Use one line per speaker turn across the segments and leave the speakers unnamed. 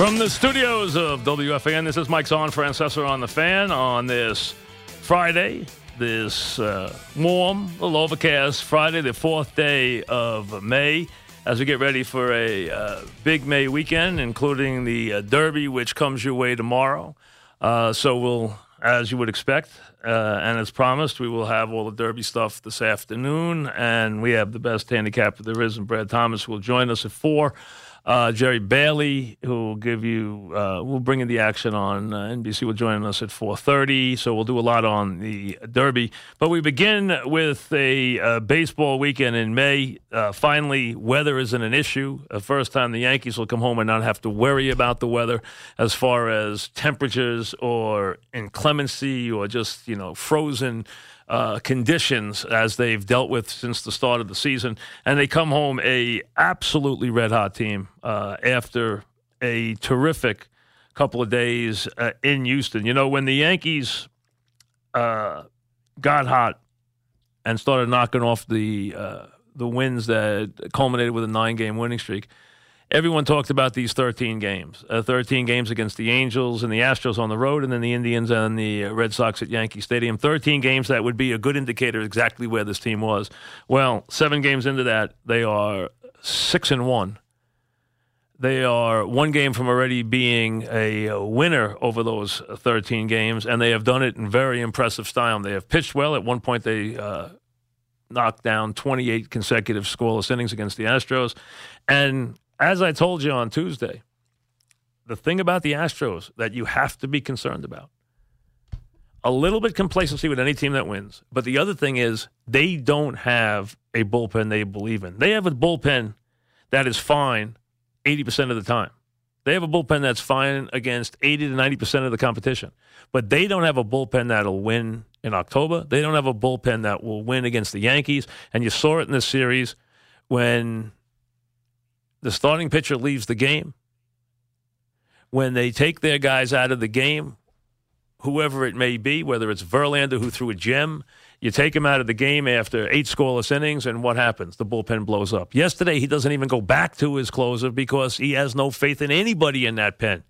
From the studios of WFAN, this is Mike Zahn, Francesa on the Fan on this Friday, this uh, warm, little overcast Friday, the fourth day of May, as we get ready for a uh, big May weekend, including the uh, Derby, which comes your way tomorrow. Uh, so we'll, as you would expect, uh, and as promised, we will have all the Derby stuff this afternoon, and we have the best handicapper there is, and Brad Thomas will join us at four. Uh, Jerry Bailey, who will give you, uh, we'll bring in the action on uh, NBC. Will join us at 4:30, so we'll do a lot on the Derby. But we begin with a uh, baseball weekend in May. Uh, finally, weather isn't an issue. The first time the Yankees will come home and not have to worry about the weather as far as temperatures or inclemency or just you know frozen uh, conditions as they've dealt with since the start of the season, and they come home a absolutely red hot team uh, after a terrific couple of days uh, in Houston. You know, when the Yankees uh, got hot and started knocking off the uh, the wins that culminated with a nine game winning streak everyone talked about these 13 games uh, 13 games against the Angels and the Astros on the road, and then the Indians and the Red Sox at Yankee Stadium. 13 games that would be a good indicator exactly where this team was. Well, seven games into that, they are six and one. They are one game from already being a winner over those 13 games, and they have done it in very impressive style. They have pitched well. At one point, they uh, knocked down 28 consecutive scoreless innings against the Astros. And as I told you on Tuesday, the thing about the Astros that you have to be concerned about a little bit complacency with any team that wins. But the other thing is they don't have a bullpen they believe in. They have a bullpen that is fine 80% of the time. They have a bullpen that's fine against 80 to 90% of the competition. But they don't have a bullpen that'll win in October. They don't have a bullpen that will win against the Yankees. And you saw it in this series when the starting pitcher leaves the game, when they take their guys out of the game, whoever it may be, whether it's Verlander who threw a gem, you take him out of the game after eight scoreless innings, and what happens? The bullpen blows up. Yesterday, he doesn't even go back to his closer because he has no faith in anybody in that pen.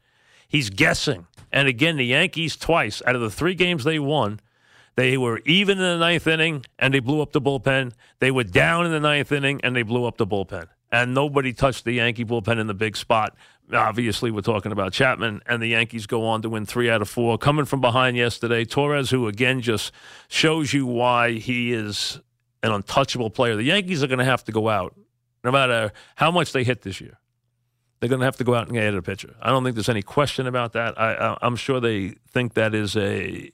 He's guessing. And again, the Yankees, twice out of the three games they won, they were even in the ninth inning and they blew up the bullpen. They were down in the ninth inning and they blew up the bullpen and nobody touched the Yankee bullpen in the big spot. Obviously, we're talking about Chapman, and the Yankees go on to win three out of four. Coming from behind yesterday, Torres, who again just shows you why he is an untouchable player. The Yankees are going to have to go out, no matter how much they hit this year. They're going to have to go out and get a pitcher. I don't think there's any question about that. I, I'm sure they think that is a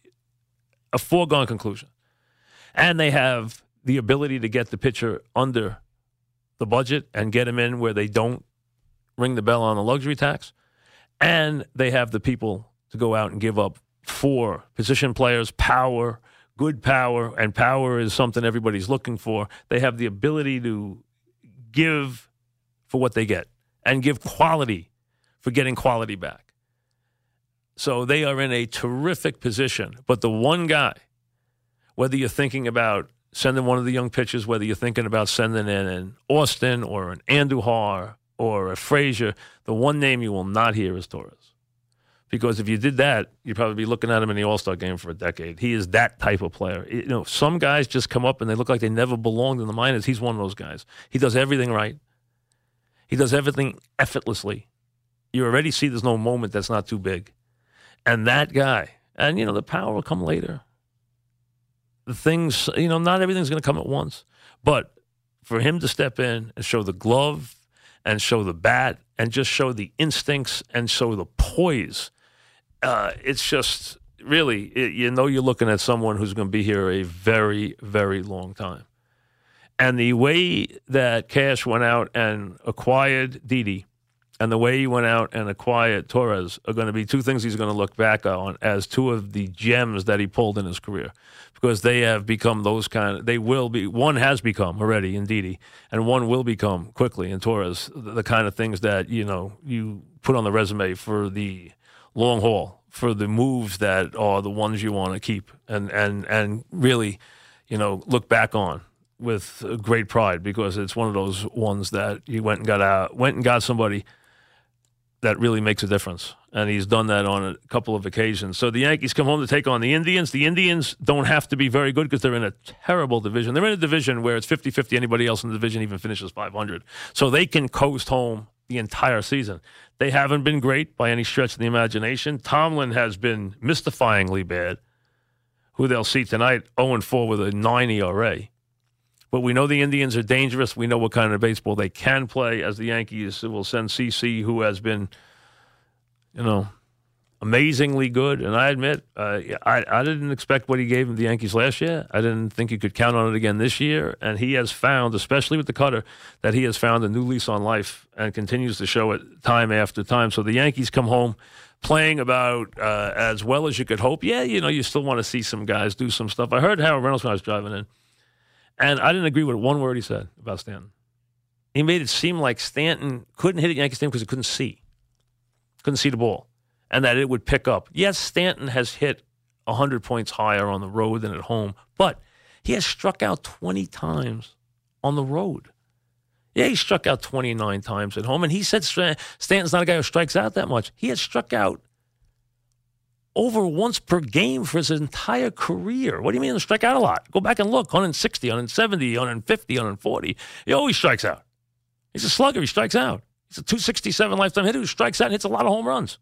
a foregone conclusion, and they have the ability to get the pitcher under the budget and get them in where they don't ring the bell on the luxury tax. And they have the people to go out and give up for position players, power, good power, and power is something everybody's looking for. They have the ability to give for what they get and give quality for getting quality back. So they are in a terrific position. But the one guy, whether you're thinking about sending one of the young pitchers, whether you're thinking about sending in an Austin or an Andujar or a Frazier, the one name you will not hear is Torres. Because if you did that, you'd probably be looking at him in the All Star game for a decade. He is that type of player. You know, some guys just come up and they look like they never belonged in the minors. He's one of those guys. He does everything right. He does everything effortlessly. You already see there's no moment that's not too big. And that guy, and you know, the power will come later the things, you know, not everything's going to come at once. But for him to step in and show the glove and show the bat and just show the instincts and show the poise, uh, it's just really, it, you know, you're looking at someone who's going to be here a very, very long time. And the way that Cash went out and acquired Didi and the way he went out and acquired Torres are going to be two things he's going to look back on as two of the gems that he pulled in his career. Because they have become those kind of, they will be, one has become already in Didi, and one will become quickly in Torres, the, the kind of things that, you know, you put on the resume for the long haul, for the moves that are the ones you want to keep and, and, and really, you know, look back on with great pride. Because it's one of those ones that you went and got out, went and got somebody that really makes a difference. And he's done that on a couple of occasions. So the Yankees come home to take on the Indians. The Indians don't have to be very good because they're in a terrible division. They're in a division where it's 50 50. Anybody else in the division even finishes 500. So they can coast home the entire season. They haven't been great by any stretch of the imagination. Tomlin has been mystifyingly bad, who they'll see tonight 0 4 with a 9 ERA. But we know the Indians are dangerous. We know what kind of baseball they can play. As the Yankees will send CC, who has been, you know, amazingly good. And I admit, uh, I, I didn't expect what he gave the Yankees last year. I didn't think you could count on it again this year. And he has found, especially with the cutter, that he has found a new lease on life and continues to show it time after time. So the Yankees come home playing about uh, as well as you could hope. Yeah, you know, you still want to see some guys do some stuff. I heard Harold Reynolds when I was driving in, and I didn't agree with one word he said about Stanton. He made it seem like Stanton couldn't hit at Yankee Stadium because he couldn't see, couldn't see the ball and that it would pick up. Yes, Stanton has hit 100 points higher on the road than at home, but he has struck out 20 times on the road. Yeah, he struck out 29 times at home, and he said Stanton's not a guy who strikes out that much. He has struck out over once per game for his entire career. What do you mean he strike out a lot? Go back and look 160, 170, 150, 140. He always strikes out. He's a slugger. He strikes out. He's a 267 lifetime hitter who strikes out and hits a lot of home runs.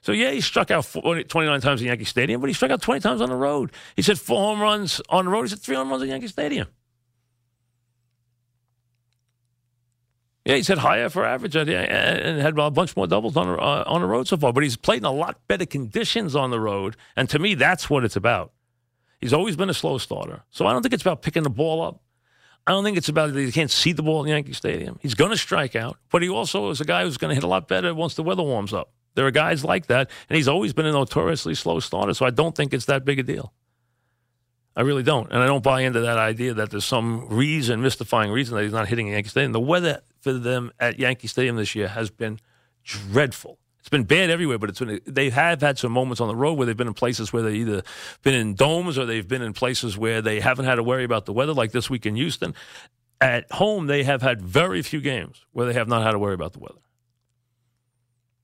So, yeah, he struck out 29 times in Yankee Stadium, but he struck out 20 times on the road. He said four home runs on the road. He said three home runs at Yankee Stadium. Yeah, he's hit higher for average and had a bunch more doubles on, uh, on the road so far. But he's played in a lot better conditions on the road. And to me, that's what it's about. He's always been a slow starter. So I don't think it's about picking the ball up. I don't think it's about that he can't see the ball in Yankee Stadium. He's going to strike out, but he also is a guy who's going to hit a lot better once the weather warms up. There are guys like that, and he's always been a notoriously slow starter, so I don't think it's that big a deal. I really don't. And I don't buy into that idea that there's some reason, mystifying reason, that he's not hitting Yankee Stadium. The weather for them at Yankee Stadium this year has been dreadful. It's been bad everywhere, but it's been they have had some moments on the road where they've been in places where they've either been in domes or they've been in places where they haven't had to worry about the weather, like this week in Houston. At home, they have had very few games where they have not had to worry about the weather.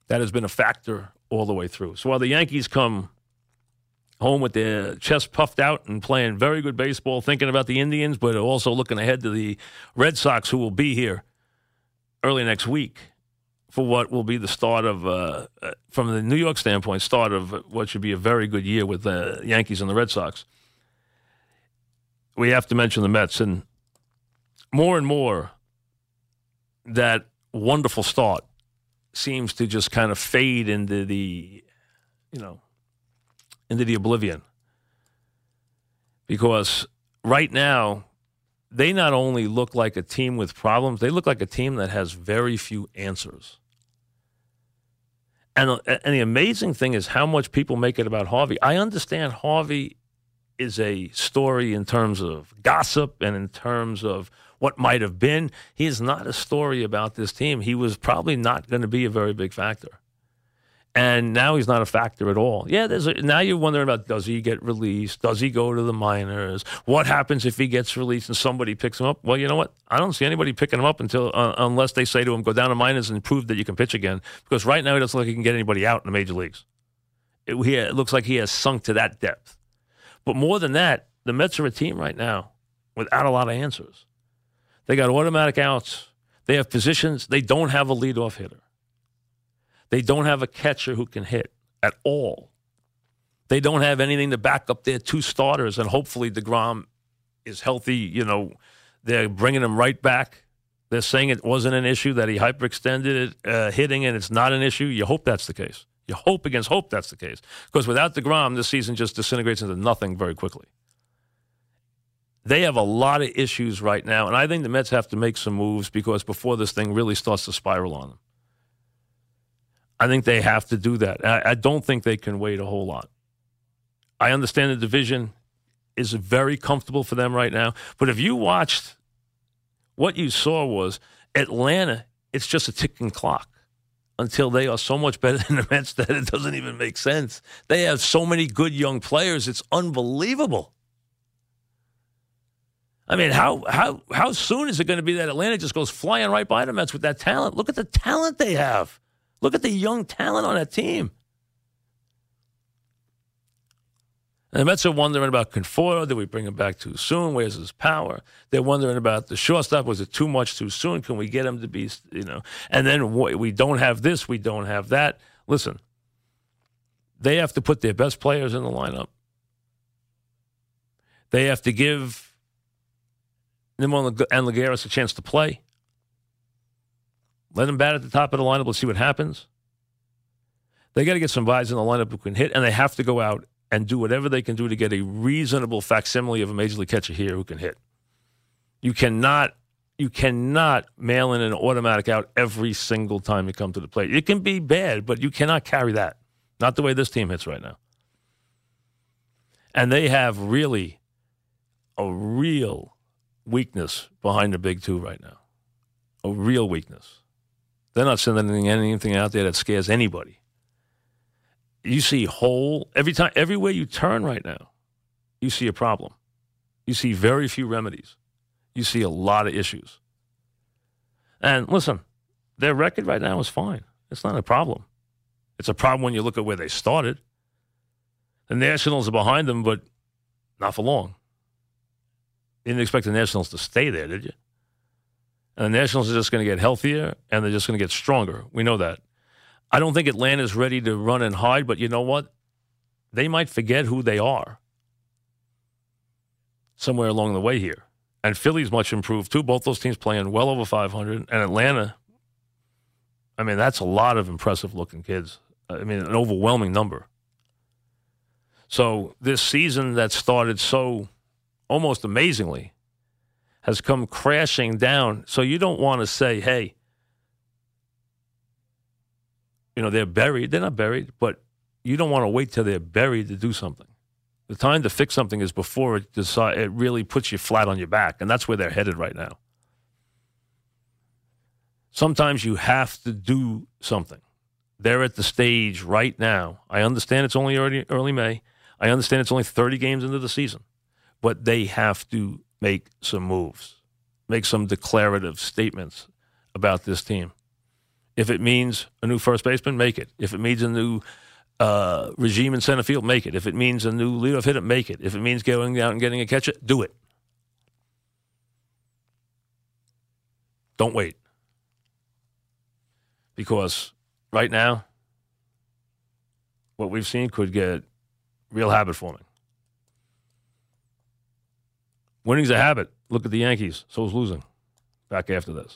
That has been a factor all the way through. So while the Yankees come home with their chest puffed out and playing very good baseball, thinking about the Indians, but also looking ahead to the Red Sox, who will be here early next week for what will be the start of, uh, uh, from the New York standpoint, start of what should be a very good year with the Yankees and the Red Sox. We have to mention the Mets, and more and more that wonderful start seems to just kind of fade into the, you know, into the oblivion. Because right now, they not only look like a team with problems, they look like a team that has very few answers. And, uh, and the amazing thing is how much people make it about Harvey. I understand Harvey is a story in terms of gossip and in terms of what might have been. He is not a story about this team. He was probably not going to be a very big factor. And now he's not a factor at all. Yeah, there's a, now you're wondering about does he get released? Does he go to the minors? What happens if he gets released and somebody picks him up? Well, you know what? I don't see anybody picking him up until uh, unless they say to him, "Go down to minors and prove that you can pitch again." Because right now, he doesn't look like he can get anybody out in the major leagues. It, he, it looks like he has sunk to that depth. But more than that, the Mets are a team right now without a lot of answers. They got automatic outs. They have positions. They don't have a leadoff hitter. They don't have a catcher who can hit at all. They don't have anything to back up their two starters, and hopefully DeGrom is healthy. You know, they're bringing him right back. They're saying it wasn't an issue, that he hyperextended it, uh, hitting, and it's not an issue. You hope that's the case. You hope against hope that's the case. Because without DeGrom, this season just disintegrates into nothing very quickly. They have a lot of issues right now, and I think the Mets have to make some moves because before this thing really starts to spiral on them. I think they have to do that. I, I don't think they can wait a whole lot. I understand the division is very comfortable for them right now, but if you watched what you saw was Atlanta, it's just a ticking clock until they are so much better than the Mets that it doesn't even make sense. They have so many good young players, it's unbelievable. I mean, how how how soon is it going to be that Atlanta just goes flying right by the Mets with that talent? Look at the talent they have. Look at the young talent on that team. And the Mets are wondering about Conforto. Did we bring him back too soon? Where's his power? They're wondering about the shortstop. Was it too much too soon? Can we get him to be, you know? And then we don't have this, we don't have that. Listen, they have to put their best players in the lineup. They have to give Nimmo and Lagares a chance to play. Let them bat at the top of the lineup. Let's see what happens. They got to get some guys in the lineup who can hit, and they have to go out and do whatever they can do to get a reasonable facsimile of a major league catcher here who can hit. You cannot you cannot mail in an automatic out every single time you come to the plate. It can be bad, but you cannot carry that. Not the way this team hits right now. And they have really a real weakness behind the big two right now. A real weakness. They're not sending anything out there that scares anybody you see whole every time everywhere you turn right now, you see a problem. You see very few remedies. You see a lot of issues. And listen, their record right now is fine. It's not a problem. It's a problem when you look at where they started. The Nationals are behind them, but not for long. You didn't expect the Nationals to stay there, did you? And the Nationals are just going to get healthier and they're just going to get stronger. We know that. I don't think Atlanta's ready to run and hide, but you know what? They might forget who they are somewhere along the way here. And Philly's much improved too. Both those teams playing well over 500. And Atlanta, I mean, that's a lot of impressive looking kids. I mean, an overwhelming number. So this season that started so almost amazingly has come crashing down. So you don't want to say, hey, you know, they're buried. They're not buried, but you don't want to wait till they're buried to do something. The time to fix something is before it decide, it really puts you flat on your back, and that's where they're headed right now. Sometimes you have to do something. They're at the stage right now. I understand it's only early, early May. I understand it's only 30 games into the season, but they have to make some moves, make some declarative statements about this team. If it means a new first baseman, make it. If it means a new uh, regime in center field, make it. If it means a new leadoff hitter, make it. If it means going out and getting a catcher, do it. Don't wait. Because right now, what we've seen could get real habit forming. Winning's a habit. Look at the Yankees. So is losing. Back after this.